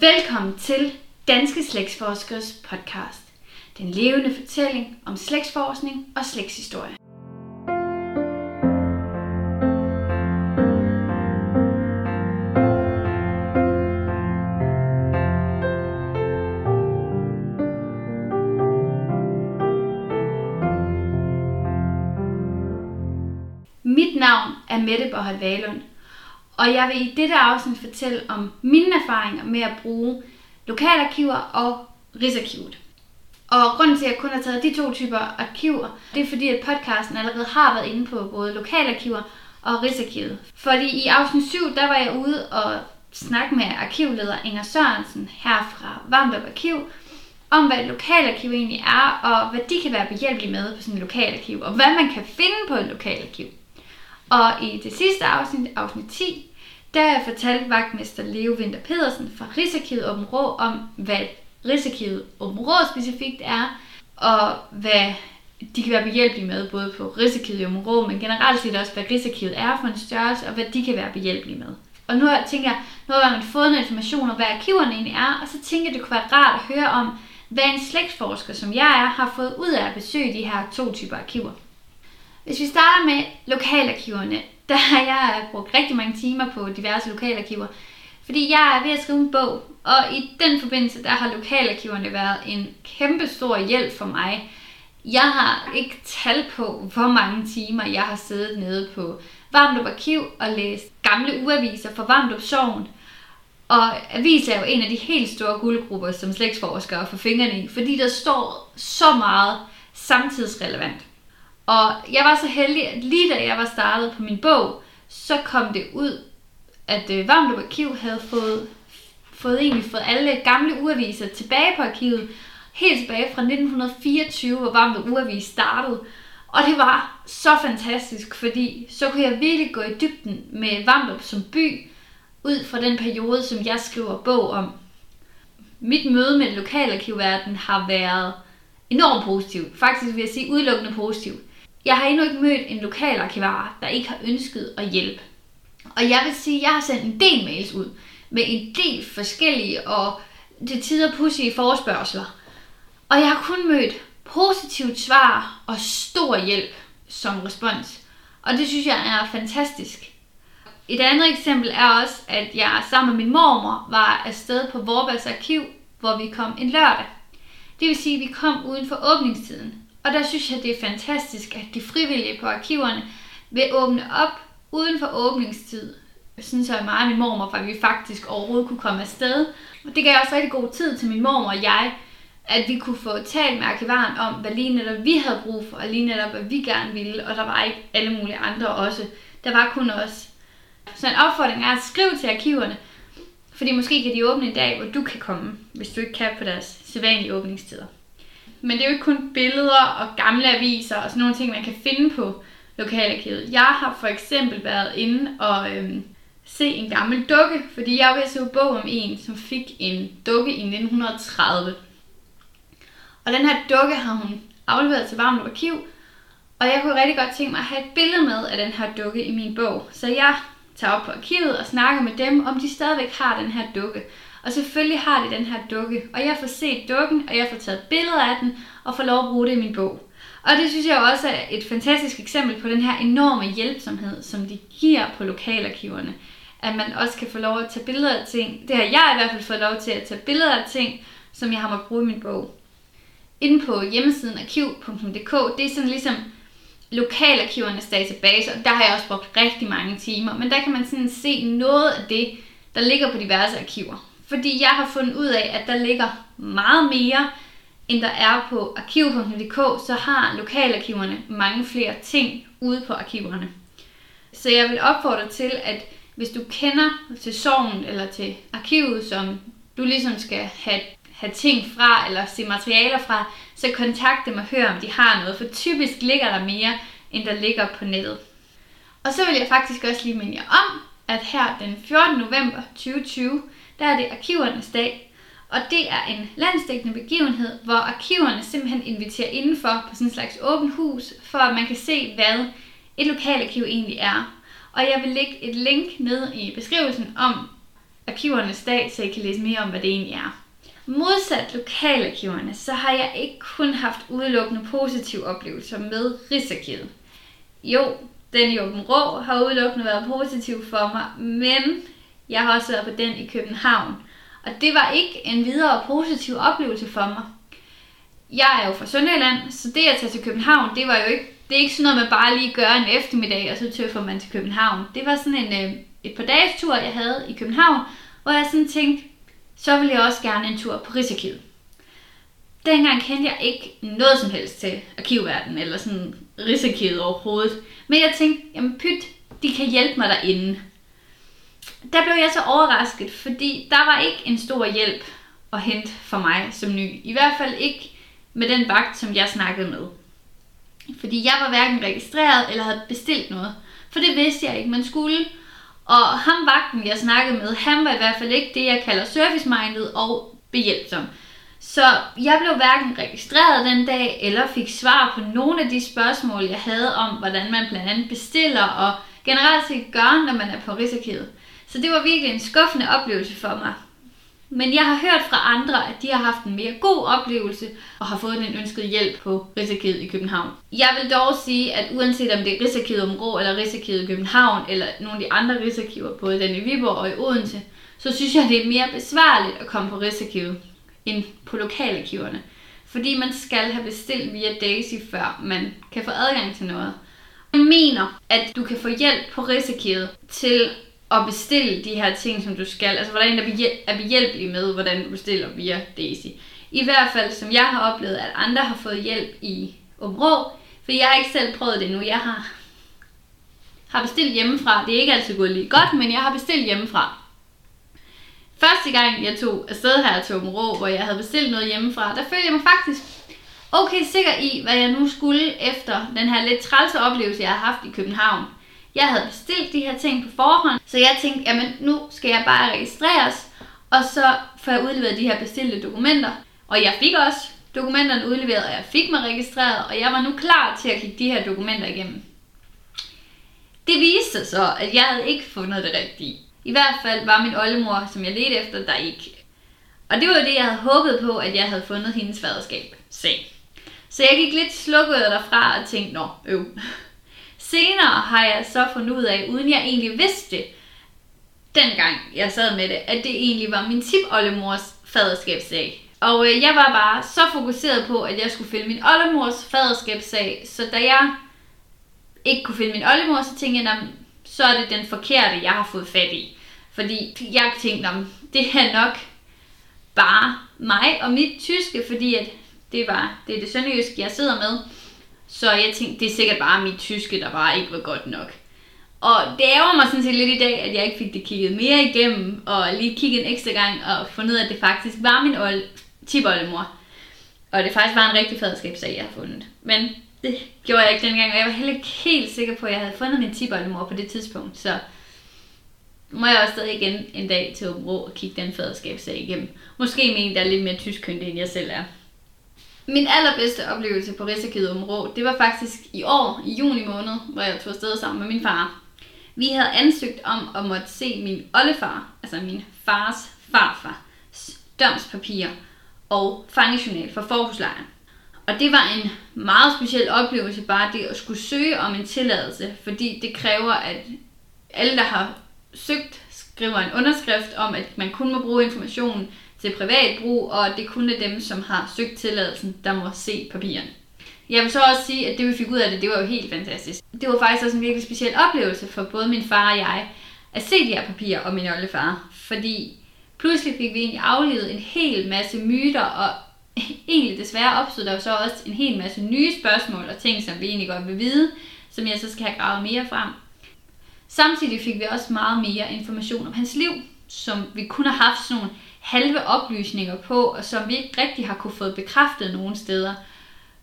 Velkommen til Danske Slægtsforskers podcast. Den levende fortælling om slægtsforskning og slægtshistorie. Mit navn er Mette Borholt Valund, og jeg vil i dette afsnit fortælle om mine erfaringer med at bruge lokalarkiver og Rigsarkivet. Og grunden til, at jeg kun har taget de to typer arkiver, det er fordi, at podcasten allerede har været inde på både lokalarkiver og Rigsarkivet. Fordi i afsnit 7, der var jeg ude og snakke med arkivleder Inger Sørensen her fra Varmdop Arkiv, om hvad et lokalarkiv egentlig er, og hvad de kan være behjælpelige med på sådan et lokalarkiv, og hvad man kan finde på et lokalarkiv. Og i det sidste afsnit, afsnit 10, der fortalte vagtmester Leo Winter Pedersen fra Rigsarkivet Åben Rå om, hvad Rigsarkivet Åben Rå specifikt er, og hvad de kan være behjælpelige med, både på Rigsarkivet Åben Rå, men generelt set også, hvad Rigsarkivet er for en størrelse, og hvad de kan være behjælpelige med. Og nu tænker jeg, nu har man fået noget information om, hvad arkiverne egentlig er, og så tænker jeg, det kunne være rart at høre om, hvad en slægtsforsker, som jeg er, har fået ud af at besøge de her to typer arkiver. Hvis vi starter med lokalarkiverne, der har jeg brugt rigtig mange timer på diverse lokalarkiver, fordi jeg er ved at skrive en bog, og i den forbindelse, der har lokalarkiverne været en kæmpe stor hjælp for mig. Jeg har ikke tal på, hvor mange timer jeg har siddet nede på Varmdrup Arkiv og læst gamle uaviser fra Varmdrup Sogn. Og aviser er jo en af de helt store guldgrupper, som slægtsforskere får fingrene i, fordi der står så meget samtidsrelevant. Og jeg var så heldig, at lige da jeg var startet på min bog, så kom det ud, at øh, Vamdrup Arkiv havde fået, fået, egentlig fået alle gamle uaviser tilbage på arkivet, helt tilbage fra 1924, hvor Vamdrup Uavis startede. Og det var så fantastisk, fordi så kunne jeg virkelig gå i dybden med Vamdrup som by, ud fra den periode, som jeg skriver bog om. Mit møde med lokalarkivverdenen har været enormt positiv. Faktisk vil jeg sige udelukkende positiv. Jeg har endnu ikke mødt en lokal arkivar, der ikke har ønsket at hjælpe. Og jeg vil sige, at jeg har sendt en del mails ud med en del forskellige og til tider pudsige forespørgseler. Og jeg har kun mødt positivt svar og stor hjælp som respons. Og det synes jeg er fantastisk. Et andet eksempel er også, at jeg sammen med min mormor var afsted på Vorbas arkiv, hvor vi kom en lørdag. Det vil sige, at vi kom uden for åbningstiden. Og der synes jeg, det er fantastisk, at de frivillige på arkiverne vil åbne op uden for åbningstid. Jeg synes så meget min mormor, for at vi faktisk overhovedet kunne komme afsted. Og det gav også rigtig god tid til min mormor og jeg, at vi kunne få talt med arkivaren om, hvad lige netop vi havde brug for, og lige netop, hvad vi gerne ville, og der var ikke alle mulige andre også. Der var kun os. Så en opfordring er at skrive til arkiverne, fordi måske kan de åbne en dag, hvor du kan komme, hvis du ikke kan på deres sædvanlige åbningstider. Men det er jo ikke kun billeder og gamle aviser og sådan nogle ting, man kan finde på lokalarkivet. Jeg har for eksempel været inde og øhm, se en gammel dukke, fordi jeg var ved at skrive bog om en, som fik en dukke i 1930. Og den her dukke har hun afleveret til Varmt Arkiv, og jeg kunne rigtig godt tænke mig at have et billede med af den her dukke i min bog. Så jeg tager op på arkivet og snakker med dem, om de stadigvæk har den her dukke. Og selvfølgelig har de den her dukke, og jeg får set dukken, og jeg får taget billeder af den, og får lov at bruge det i min bog. Og det synes jeg også er et fantastisk eksempel på den her enorme hjælpsomhed, som de giver på lokalarkiverne. At man også kan få lov at tage billeder af ting. Det har jeg i hvert fald fået lov til at tage billeder af ting, som jeg har måttet bruge i min bog. Inde på hjemmesiden arkiv.dk, det er sådan ligesom lokalarkivernes database, og der har jeg også brugt rigtig mange timer. Men der kan man sådan se noget af det, der ligger på diverse arkiver. Fordi jeg har fundet ud af, at der ligger meget mere, end der er på arkiv.dk, så har lokalarkiverne mange flere ting ude på arkiverne. Så jeg vil opfordre til, at hvis du kender til sorgen eller til arkivet, som du ligesom skal have, have ting fra, eller se materialer fra, så kontakt dem og hør, om de har noget, for typisk ligger der mere, end der ligger på nettet. Og så vil jeg faktisk også lige minde jer om, at her den 14. november 2020, der er det arkivernes dag. Og det er en landsdækkende begivenhed, hvor arkiverne simpelthen inviterer indenfor på sådan en slags åbent hus, for at man kan se, hvad et lokalarkiv egentlig er. Og jeg vil lægge et link ned i beskrivelsen om, arkivernes dag, så I kan læse mere om, hvad det egentlig er. Modsat lokalarkiverne, så har jeg ikke kun haft udelukkende positive oplevelser med Rigsarkivet. Jo, den i Åben Rå har udelukkende været positiv for mig, men jeg har også været på den i København. Og det var ikke en videre positiv oplevelse for mig. Jeg er jo fra Sønderjylland, så det at tage til København, det var jo ikke, det er ikke sådan noget, man bare lige gør en eftermiddag, og så tøffer man til København. Det var sådan en, øh, et par dages tur, jeg havde i København, hvor jeg sådan tænkte, så ville jeg også gerne en tur på Rigsarkivet. Dengang kendte jeg ikke noget som helst til arkivverdenen, eller sådan risikeret overhovedet. Men jeg tænkte, jamen pyt, de kan hjælpe mig derinde. Der blev jeg så overrasket, fordi der var ikke en stor hjælp at hente for mig som ny. I hvert fald ikke med den vagt, som jeg snakkede med. Fordi jeg var hverken registreret eller havde bestilt noget. For det vidste jeg ikke, man skulle. Og ham vagten, jeg snakkede med, han var i hvert fald ikke det, jeg kalder service-minded og behjælpsom. Så jeg blev hverken registreret den dag, eller fik svar på nogle af de spørgsmål, jeg havde om, hvordan man blandt andet bestiller og generelt set gør, når man er på Rigsarkivet. Så det var virkelig en skuffende oplevelse for mig. Men jeg har hørt fra andre, at de har haft en mere god oplevelse og har fået den ønskede hjælp på Rigsarkivet i København. Jeg vil dog sige, at uanset om det er Rigsarkivet om Rå eller Rigsarkivet i København eller nogle af de andre Rigsarkiver, både den i Viborg og i Odense, så synes jeg, det er mere besværligt at komme på Rigsarkivet end på lokalarkiverne. Fordi man skal have bestilt via Daisy, før man kan få adgang til noget. Jeg mener, at du kan få hjælp på Rigsarkivet til at bestille de her ting, som du skal. Altså, hvordan der er behjælpelig med, hvordan du bestiller via Daisy. I hvert fald, som jeg har oplevet, at andre har fået hjælp i Områ, for jeg har ikke selv prøvet det nu. Jeg har, har bestilt hjemmefra. Det er ikke altid gået lige godt, men jeg har bestilt hjemmefra. Første gang, jeg tog afsted her til Områ, hvor jeg havde bestilt noget hjemmefra, der følte jeg mig faktisk okay sikker i, hvad jeg nu skulle efter den her lidt trælse oplevelse, jeg havde haft i København. Jeg havde bestilt de her ting på forhånd, så jeg tænkte, jamen nu skal jeg bare registreres, og så får jeg udleveret de her bestilte dokumenter. Og jeg fik også dokumenterne udleveret, og jeg fik mig registreret, og jeg var nu klar til at kigge de her dokumenter igennem. Det viste sig så, at jeg havde ikke fundet det rigtige. I hvert fald var min oldemor, som jeg ledte efter, der ikke. Og det var det, jeg havde håbet på, at jeg havde fundet hendes faderskab. Sag. Så jeg gik lidt slukket derfra og tænkte, nå, øv. Senere har jeg så fundet ud af, uden jeg egentlig vidste det, dengang jeg sad med det, at det egentlig var min tipoldemors faderskabssag. Og øh, jeg var bare så fokuseret på, at jeg skulle finde min oldemors faderskabssag, så da jeg ikke kunne finde min oldemor, så tænkte jeg, så er det den forkerte, jeg har fået fat i. Fordi jeg tænkte, om det er nok bare mig og mit tyske, fordi at det var det, er det sønderjyske, jeg sidder med. Så jeg tænkte, det er sikkert bare mit tyske, der bare ikke var godt nok. Og det ærger mig sådan set lidt i dag, at jeg ikke fik det kigget mere igennem, og lige kigget en ekstra gang, og fundet ud af, at det faktisk var min old, tipoldemor. Og det faktisk var en rigtig faderskabssag, jeg har fundet. Men det gjorde jeg ikke dengang, og jeg var heller ikke helt sikker på, at jeg havde fundet min tipoldemor på det tidspunkt. Så må jeg også stadig igen en dag til Åbro og kigge den faderskabssag igennem. Måske med en, der er lidt mere tyskkyndig, end jeg selv er. Min allerbedste oplevelse på Rigsarkivet Områ, det var faktisk i år, i juni måned, hvor jeg tog afsted sammen med min far. Vi havde ansøgt om at måtte se min oldefar, altså min fars farfar, domspapirer og fangejournal for forhuslejren. Og det var en meget speciel oplevelse, bare det at skulle søge om en tilladelse, fordi det kræver, at alle, der har søgt, skriver en underskrift om, at man kun må bruge informationen til privat brug, og det kun er dem, som har søgt tilladelsen, der må se papirerne. Jeg vil så også sige, at det vi fik ud af det, det var jo helt fantastisk. Det var faktisk også en virkelig speciel oplevelse for både min far og jeg, at se de her papirer om min oldefar. Fordi pludselig fik vi egentlig aflevet en hel masse myter, og egentlig desværre opstod der jo så også en hel masse nye spørgsmål og ting, som vi egentlig godt vil vide, som jeg så skal have gravet mere frem. Samtidig fik vi også meget mere information om hans liv, som vi kun har haft sådan nogle halve oplysninger på, og som vi ikke rigtig har kunne få bekræftet nogen steder.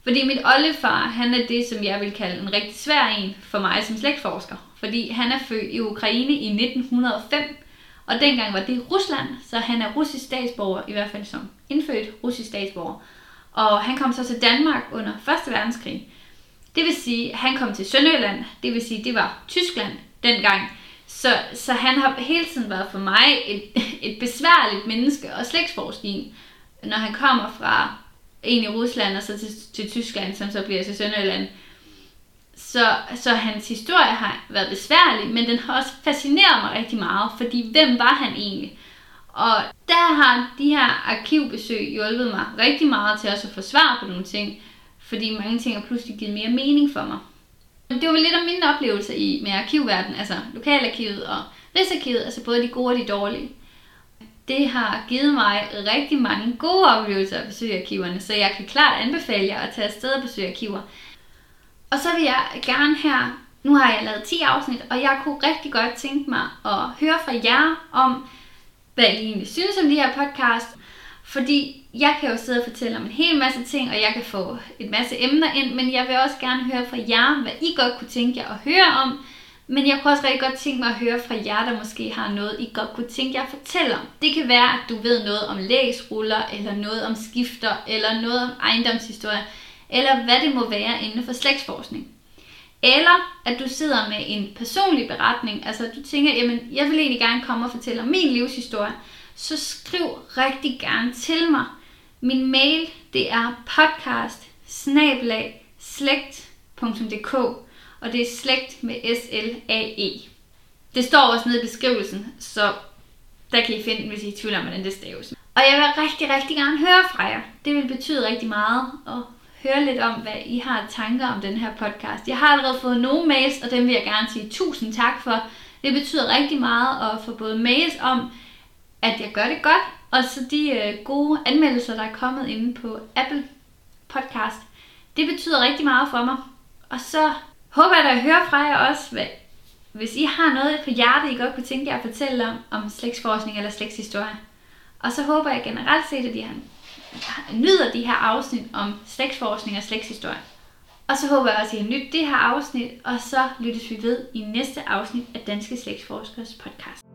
Fordi mit oldefar, han er det, som jeg vil kalde en rigtig svær en for mig som slægtforsker. Fordi han er født i Ukraine i 1905, og dengang var det Rusland, så han er russisk statsborger, i hvert fald som indfødt russisk statsborger. Og han kom så til Danmark under 1. verdenskrig. Det vil sige, at han kom til Sønderjylland, det vil sige, det var Tyskland dengang. Så, så han har hele tiden været for mig et, et besværligt menneske og slægtsforskning, når han kommer fra en i Rusland og så til, til Tyskland, som så bliver til Sønderjylland. Så, så hans historie har været besværlig, men den har også fascineret mig rigtig meget, fordi hvem var han egentlig? Og der har de her arkivbesøg hjulpet mig rigtig meget til også at få svar på nogle ting, fordi mange ting har pludselig givet mere mening for mig. Det var lidt om mine oplevelser i med arkivverdenen, altså lokalarkivet og Rigsarkivet, altså både de gode og de dårlige. Det har givet mig rigtig mange gode oplevelser at besøge arkiverne, så jeg kan klart anbefale jer at tage afsted og besøge arkiver. Og så vil jeg gerne her, nu har jeg lavet 10 afsnit, og jeg kunne rigtig godt tænke mig at høre fra jer om, hvad I egentlig synes om de her podcast. Fordi jeg kan jo sidde og fortælle om en hel masse ting, og jeg kan få et masse emner ind, men jeg vil også gerne høre fra jer, hvad I godt kunne tænke jer at høre om. Men jeg kunne også rigtig godt tænke mig at høre fra jer, der måske har noget, I godt kunne tænke jer at fortælle om. Det kan være, at du ved noget om læsruller, eller noget om skifter, eller noget om ejendomshistorie, eller hvad det må være inden for slægtsforskning. Eller at du sidder med en personlig beretning, altså du tænker, jamen jeg vil egentlig gerne komme og fortælle om min livshistorie, så skriv rigtig gerne til mig. Min mail, det er podcast slægt.dk og det er slægt med S-L-A-E. Det står også nede i beskrivelsen, så der kan I finde, den, hvis I er i tvivl om, hvordan det staves. Og jeg vil rigtig, rigtig gerne høre fra jer. Det vil betyde rigtig meget at høre lidt om, hvad I har tanker om den her podcast. Jeg har allerede fået nogle mails, og dem vil jeg gerne sige tusind tak for. Det betyder rigtig meget at få både mails om, at jeg gør det godt, og så de øh, gode anmeldelser, der er kommet inde på Apple Podcast. Det betyder rigtig meget for mig. Og så håber jeg, at jeg hører fra jer også, hvad, hvis I har noget på hjertet, I godt kunne tænke jer at fortælle om, om slægtsforskning eller slægtshistorie. Og så håber jeg generelt set, at I har, nyder de her afsnit om slægtsforskning og slægtshistorie. Og så håber jeg også, at I har nydt det her afsnit, og så lyttes vi ved i næste afsnit af Danske Slægtsforskers podcast.